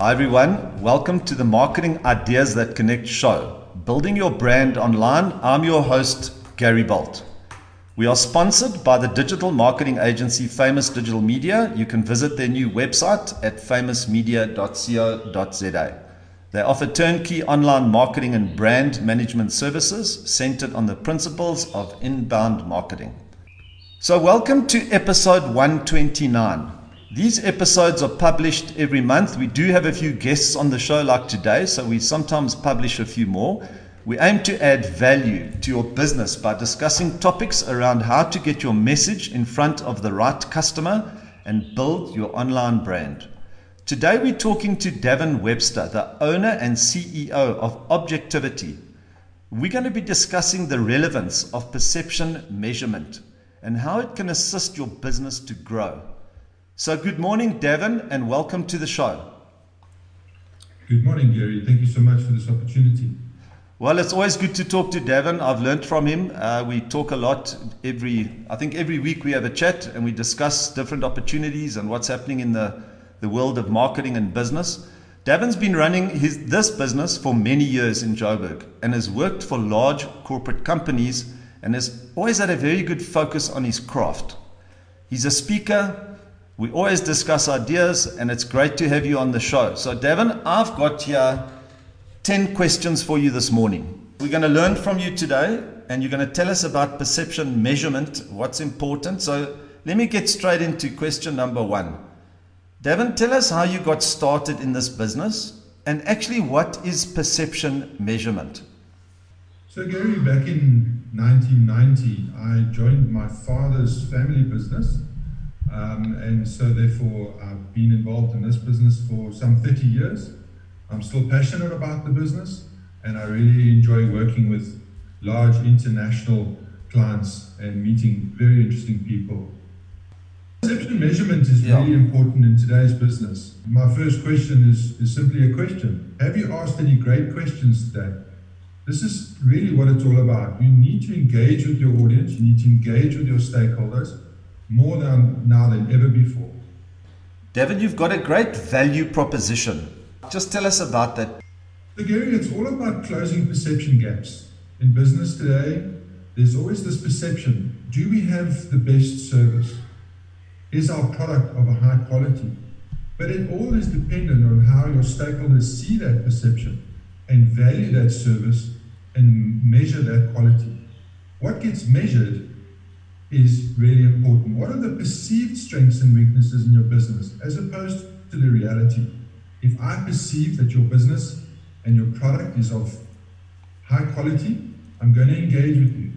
Hi, everyone. Welcome to the Marketing Ideas That Connect show. Building your brand online. I'm your host, Gary Bolt. We are sponsored by the digital marketing agency Famous Digital Media. You can visit their new website at famousmedia.co.za. They offer turnkey online marketing and brand management services centered on the principles of inbound marketing. So, welcome to episode 129. These episodes are published every month. We do have a few guests on the show, like today, so we sometimes publish a few more. We aim to add value to your business by discussing topics around how to get your message in front of the right customer and build your online brand. Today we're talking to Davin Webster, the owner and CEO of Objectivity. We're going to be discussing the relevance of perception measurement and how it can assist your business to grow. So, good morning, Davin, and welcome to the show. Good morning, Gary. Thank you so much for this opportunity. Well, it's always good to talk to Davin. I've learned from him. Uh, we talk a lot every, I think every week we have a chat and we discuss different opportunities and what's happening in the the world of marketing and business. Davin's been running his, this business for many years in Joburg and has worked for large corporate companies and has always had a very good focus on his craft. He's a speaker. We always discuss ideas, and it's great to have you on the show. So, Davin, I've got here 10 questions for you this morning. We're going to learn from you today, and you're going to tell us about perception measurement, what's important. So, let me get straight into question number one. Davin, tell us how you got started in this business and actually what is perception measurement? So, Gary, back in 1990, I joined my father's family business. Um, and so, therefore, I've been involved in this business for some 30 years. I'm still passionate about the business and I really enjoy working with large international clients and meeting very interesting people Perception measurement is yeah. really important in today's business. My first question is, is simply a question. Have you asked any great questions today? This is really what it's all about. You need to engage with your audience, you need to engage with your stakeholders more than now than ever before. Davin, you've got a great value proposition. Just tell us about that. So Gary, it's all about closing perception gaps. In business today, there's always this perception do we have the best service? Is our product of a high quality? But it all is dependent on how your stakeholders see that perception and value that service and measure that quality. What gets measured is really important. What are the perceived strengths and weaknesses in your business as opposed to the reality? If I perceive that your business and your product is of high quality, I'm going to engage with you.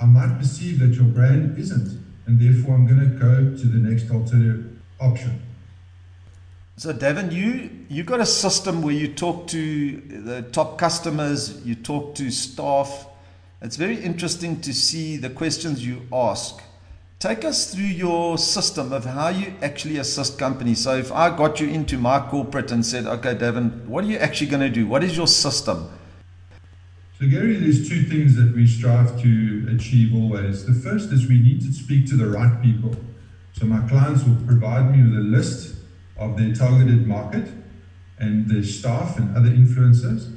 I might perceive that your brand isn't and therefore I'm going to go to the next alternative option. So, Davin, you you've got a system where you talk to the top customers, you talk to staff. It's very interesting to see the questions you ask. Take us through your system of how you actually assist companies. So, if I got you into my corporate and said, "Okay, Davin, what are you actually going to do? What is your system?" So, Gary, there's two things that we strive to achieve always. The first is we need to speak to the right people. So, my clients will provide me with a list of their targeted market and their staff and other influencers.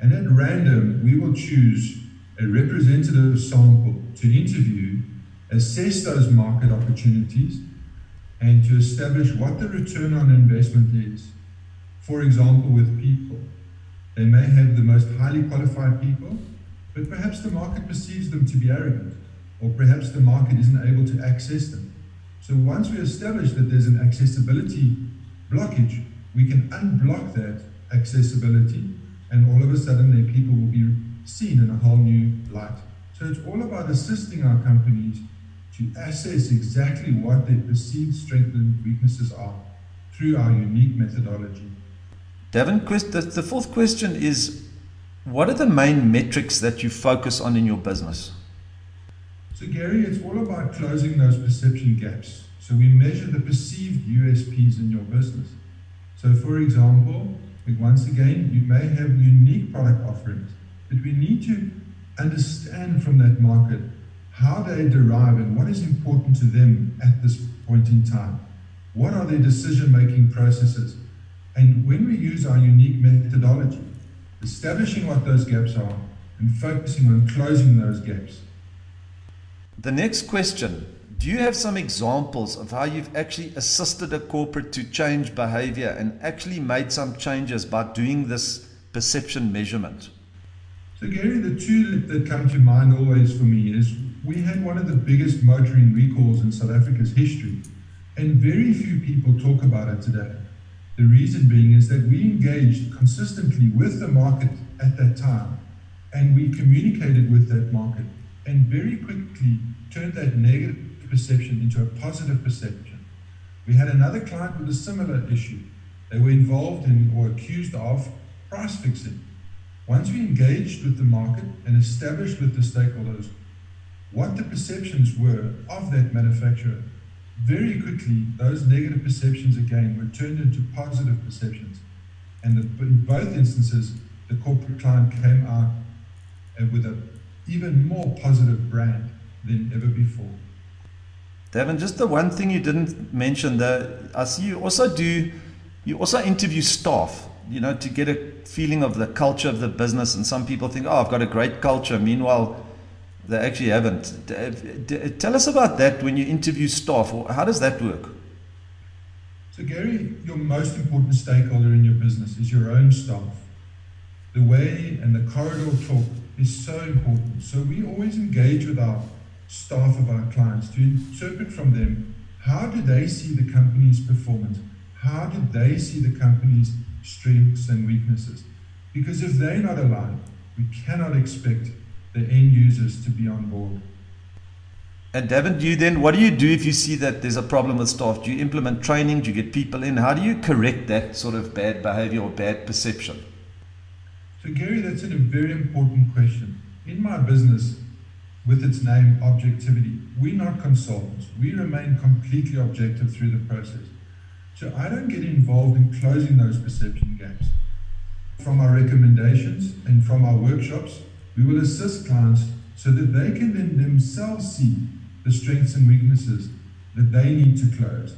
And at random, we will choose a representative sample to interview, assess those market opportunities, and to establish what the return on investment is. For example, with people. They may have the most highly qualified people, but perhaps the market perceives them to be arrogant, or perhaps the market isn't able to access them. So once we establish that there's an accessibility blockage, we can unblock that accessibility, and all of a sudden their people will be seen in a whole new light. So it's all about assisting our companies to assess exactly what their perceived strengths and weaknesses are through our unique methodology. Davin, the, the fourth question is what are the main metrics that you focus on in your business? So, Gary, it's all about closing those perception gaps. So, we measure the perceived USPs in your business. So, for example, once again, you may have unique product offerings, but we need to understand from that market how they derive and what is important to them at this point in time. What are their decision making processes? And when we use our unique methodology, establishing what those gaps are and focusing on closing those gaps. The next question Do you have some examples of how you've actually assisted a corporate to change behavior and actually made some changes by doing this perception measurement? So, Gary, the two that come to mind always for me is we had one of the biggest motoring recalls in South Africa's history, and very few people talk about it today. The reason being is that we engaged consistently with the market at that time, and we communicated with that market, and very quickly turned that negative perception into a positive perception. We had another client with a similar issue. They were involved in or accused of price fixing. Once we engaged with the market and established with the stakeholders what the perceptions were of that manufacturer, very quickly those negative perceptions again were turned into positive perceptions. And in both instances, the corporate client came out uh, with an even more positive brand than ever before. Devin, just the one thing you didn't mention that I see you also do, you also interview staff, you know, to get a feeling of the culture of the business. And some people think, oh, I've got a great culture. Meanwhile, they actually haven't. Tell us about that when you interview staff. How does that work? So, Gary, your most important stakeholder in your business is your own staff. The way and the corridor talk is so important. So, we always engage with our staff of our clients to interpret from them how do they see the company's performance? How do they see the company's strengths and weaknesses? Because if they're not aligned, we cannot expect the end users to be on board. And Devin, do you then what do you do if you see that there's a problem with staff? Do you implement training? Do you get people in? How do you correct that sort of bad behavior or bad perception? So Gary, that's a very important question. In my business, with its name objectivity. We're not consultants. We remain completely objective through the process. So I don't get involved in closing those perception gaps. From our recommendations and from our workshops, we will assist clients so that they can then themselves see the strengths and weaknesses that they need to close.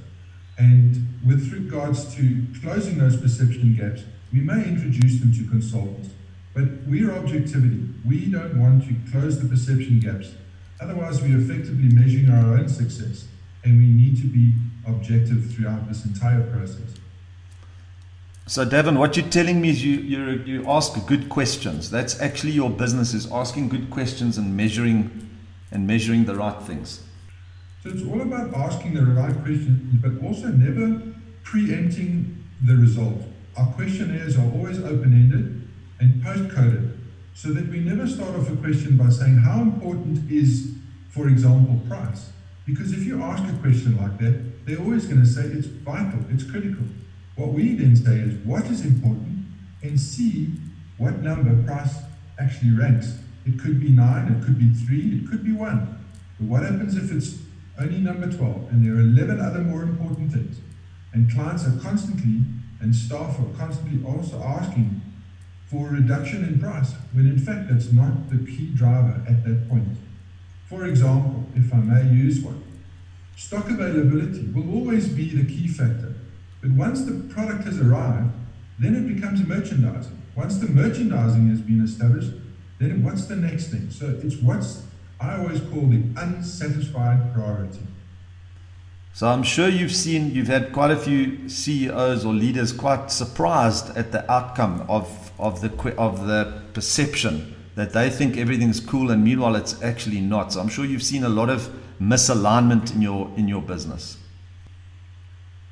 And with regards to closing those perception gaps, we may introduce them to consultants. But we're objectivity. We don't want to close the perception gaps. Otherwise, we're effectively measuring our own success, and we need to be objective throughout this entire process. So, Devin, what you're telling me is you, you, you ask good questions. That's actually your business is asking good questions and measuring and measuring the right things. So it's all about asking the right questions, but also never preempting the result. Our questionnaires are always open-ended and post-coded so that we never start off a question by saying how important is, for example, price. Because if you ask a question like that, they're always going to say it's vital, it's critical. What we then say is what is important and see what number price actually ranks. It could be nine, it could be three, it could be one. But what happens if it's only number 12 and there are 11 other more important things? And clients are constantly, and staff are constantly also asking for a reduction in price, when in fact that's not the key driver at that point. For example, if I may use one, stock availability will always be the key factor. But once the product has arrived, then it becomes merchandising. Once the merchandising has been established, then what's the next thing? So it's what's I always call the unsatisfied priority. So I'm sure you've seen, you've had quite a few CEOs or leaders quite surprised at the outcome of, of, the, of the perception that they think everything's cool and meanwhile it's actually not. So I'm sure you've seen a lot of misalignment in your, in your business.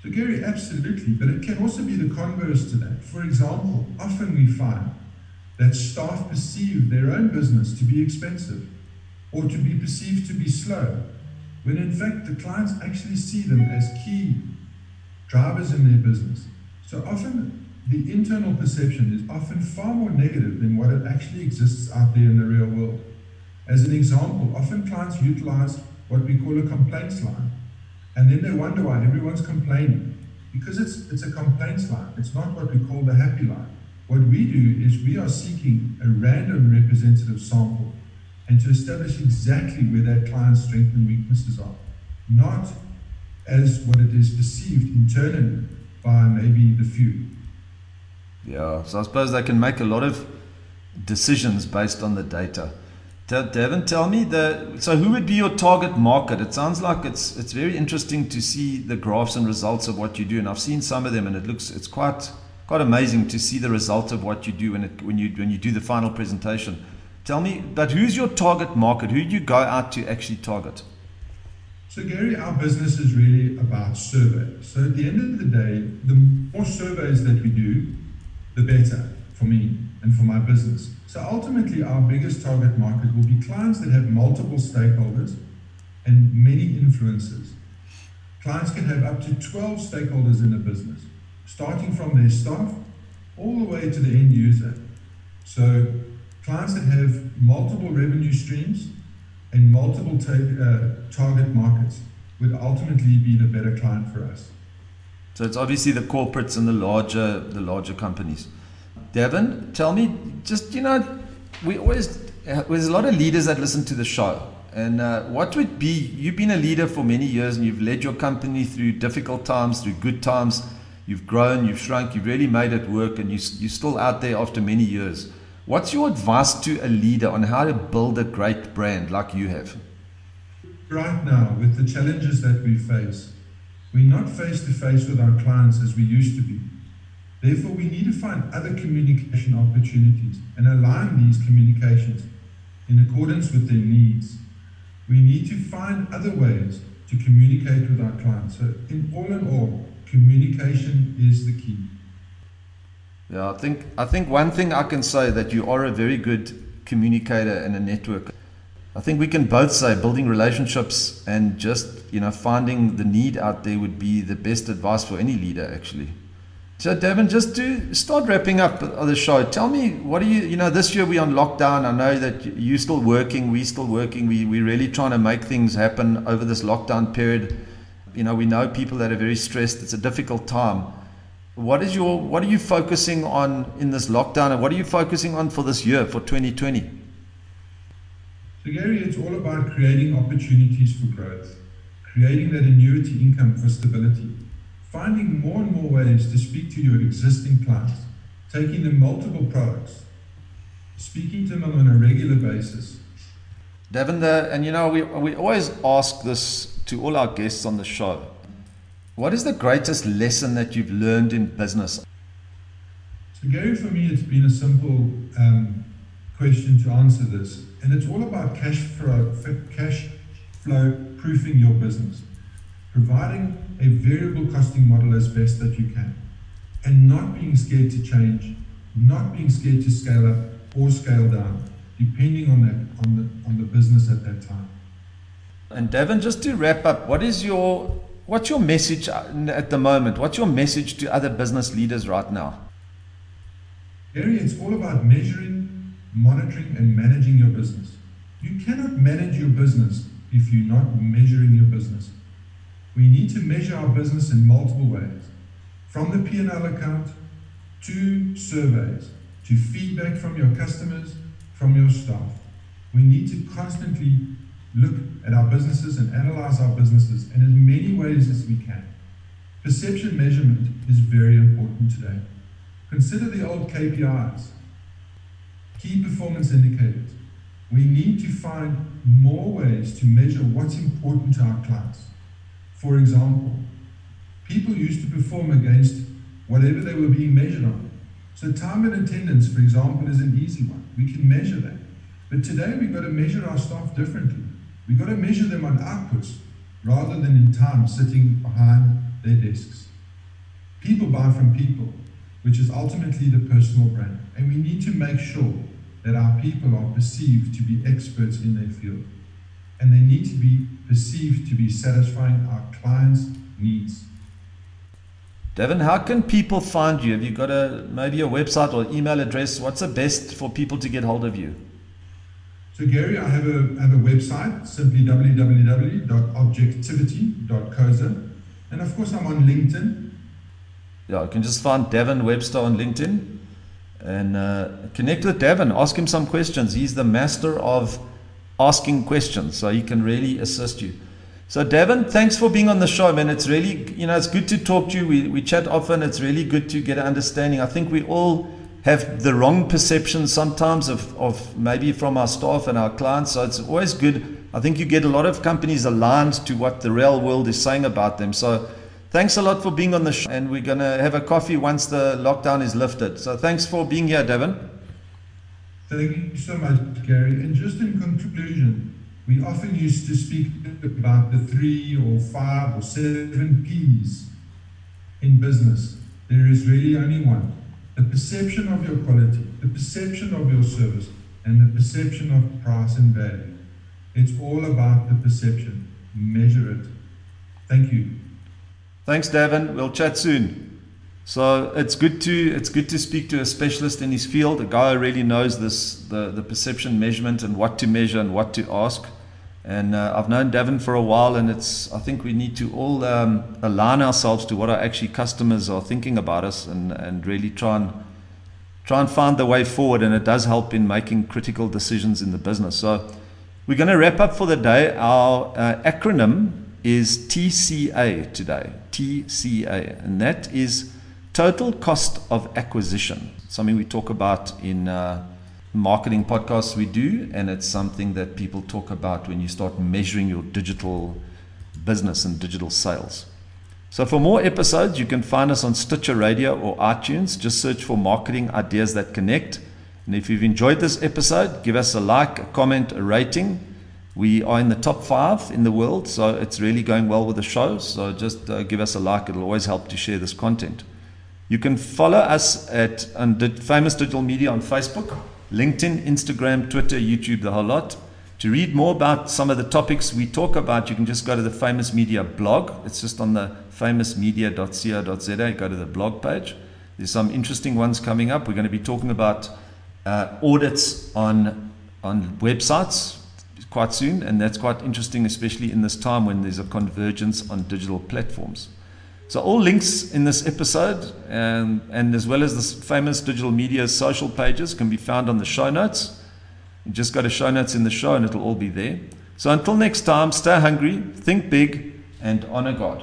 So Gary, absolutely, but it can also be the converse to that. For example, often we find that staff perceive their own business to be expensive or to be perceived to be slow when in fact the clients actually see them as key drivers in their business. So often the internal perception is often far more negative than what it actually exists out there in the real world. As an example, often clients utilize what we call a complaints line, and then they wonder why everyone's complaining. Because it's, it's a complaints line, it's not what we call the happy line. What we do is we are seeking a random representative sample and to establish exactly where that client's strengths and weaknesses are, not as what it is perceived internally by maybe the few. Yeah, so I suppose they can make a lot of decisions based on the data. Devin, tell me the so who would be your target market? It sounds like it's it's very interesting to see the graphs and results of what you do, and I've seen some of them, and it looks it's quite quite amazing to see the result of what you do when it when you when you do the final presentation. Tell me, but who's your target market? Who do you go out to actually target? So Gary, our business is really about surveys. So at the end of the day, the more surveys that we do, the better for me and for my business. So ultimately, our biggest target market will be clients that have multiple stakeholders and many influencers. Clients can have up to 12 stakeholders in a business, starting from their staff all the way to the end user. So clients that have multiple revenue streams and multiple ta- uh, target markets would ultimately be the better client for us. So it's obviously the corporates and the larger the larger companies. Devin, tell me, just you know, we always there's a lot of leaders that listen to the show, and uh, what would be you've been a leader for many years and you've led your company through difficult times, through good times. You've grown, you've shrunk, you've really made it work, and you, you're still out there after many years. What's your advice to a leader on how to build a great brand like you have? Right now, with the challenges that we face, we're not face to face with our clients as we used to be. Therefore, we need to find other communication opportunities and align these communications in accordance with their needs. We need to find other ways to communicate with our clients. So, in all in all, communication is the key. Yeah, I think I think one thing I can say that you are a very good communicator and a network. I think we can both say building relationships and just you know finding the need out there would be the best advice for any leader actually. So, Devin, just to start wrapping up the show, tell me what are you, you know, this year we're on lockdown. I know that you're still working, we're still working. We, we're really trying to make things happen over this lockdown period. You know, we know people that are very stressed. It's a difficult time. What is your, what are you focusing on in this lockdown and what are you focusing on for this year, for 2020? So, Gary, it's all about creating opportunities for growth, creating that annuity income for stability finding more and more ways to speak to your existing clients, taking them multiple products, speaking to them on a regular basis. Devin, the, and you know, we, we always ask this to all our guests on the show. What is the greatest lesson that you've learned in business? So, Gary, for me, it's been a simple um, question to answer this, and it's all about cash flow, cash flow proofing your business providing a variable costing model as best that you can, and not being scared to change, not being scared to scale up or scale down, depending on that on the on the business at that time. And Devin, just to wrap up, what is your what's your message uh, at the moment? What's your message to other business leaders right now? Gary, it's all about measuring, monitoring, and managing your business. You cannot manage your business if you're not measuring your business. We need to measure our business in multiple ways, from the P&L account to surveys, to feedback from your customers, from your staff. We need to constantly look at our businesses and analyze our businesses in as many ways as we can. Perception measurement is very important today. Consider the old KPIs, key performance indicators. We need to find more ways to measure what's important to our clients. For example, people used to perform against whatever they were being measured on. So time and attendance, for example, is an easy one. We can measure that. But today we've got to measure our staff differently. We've got to measure them on outputs rather than in time sitting behind their desks. People buy from people, which is ultimately the personal brand. And we need to make sure that our people are perceived to be experts in their field and they need to be perceived to be satisfying our clients' needs. Devin, how can people find you? Have you got a maybe a website or email address? What's the best for people to get hold of you? So Gary, I have a have a website, simply www.objectivity.coza. And of course I'm on LinkedIn. Yeah, you can just find Devin Webster on LinkedIn and uh, connect with Devin. Ask him some questions. He's the master of asking questions, so he can really assist you. So, Devin, thanks for being on the show, man. It's really, you know, it's good to talk to you. We, we chat often. It's really good to get an understanding. I think we all have the wrong perception sometimes of, of maybe from our staff and our clients. So, it's always good. I think you get a lot of companies aligned to what the real world is saying about them. So, thanks a lot for being on the show. And we're going to have a coffee once the lockdown is lifted. So, thanks for being here, Devin. Thank you so much, Gary. And just in conclusion, we often used to speak about the three or five or seven P's in business. There is really only one the perception of your quality, the perception of your service, and the perception of price and value. It's all about the perception. Measure it. Thank you. Thanks, Davin. We'll chat soon. So it's good to it's good to speak to a specialist in his field, a guy who really knows this the, the perception measurement and what to measure and what to ask. And uh, I've known Davin for a while, and it's I think we need to all um, align ourselves to what our actually customers are thinking about us, and, and really try and try and find the way forward. And it does help in making critical decisions in the business. So we're going to wrap up for the day. Our uh, acronym is TCA today. TCA, and that is total cost of acquisition. Something we talk about in. Uh, marketing podcasts we do, and it's something that people talk about when you start measuring your digital business and digital sales. So, for more episodes, you can find us on Stitcher Radio or iTunes. Just search for Marketing Ideas That Connect. And if you've enjoyed this episode, give us a like, a comment, a rating. We are in the top five in the world, so it's really going well with the show. So, just uh, give us a like, it'll always help to share this content. You can follow us at Famous Digital Media on Facebook LinkedIn, Instagram, Twitter, YouTube, the whole lot. To read more about some of the topics we talk about, you can just go to the Famous Media blog. It's just on the famousmedia.co.za. Go to the blog page. There's some interesting ones coming up. We're going to be talking about uh, audits on on websites quite soon, and that's quite interesting, especially in this time when there's a convergence on digital platforms. So all links in this episode and, and as well as this famous digital media social pages can be found on the show notes. You just go to show notes in the show and it'll all be there. So until next time, stay hungry, think big, and honor God.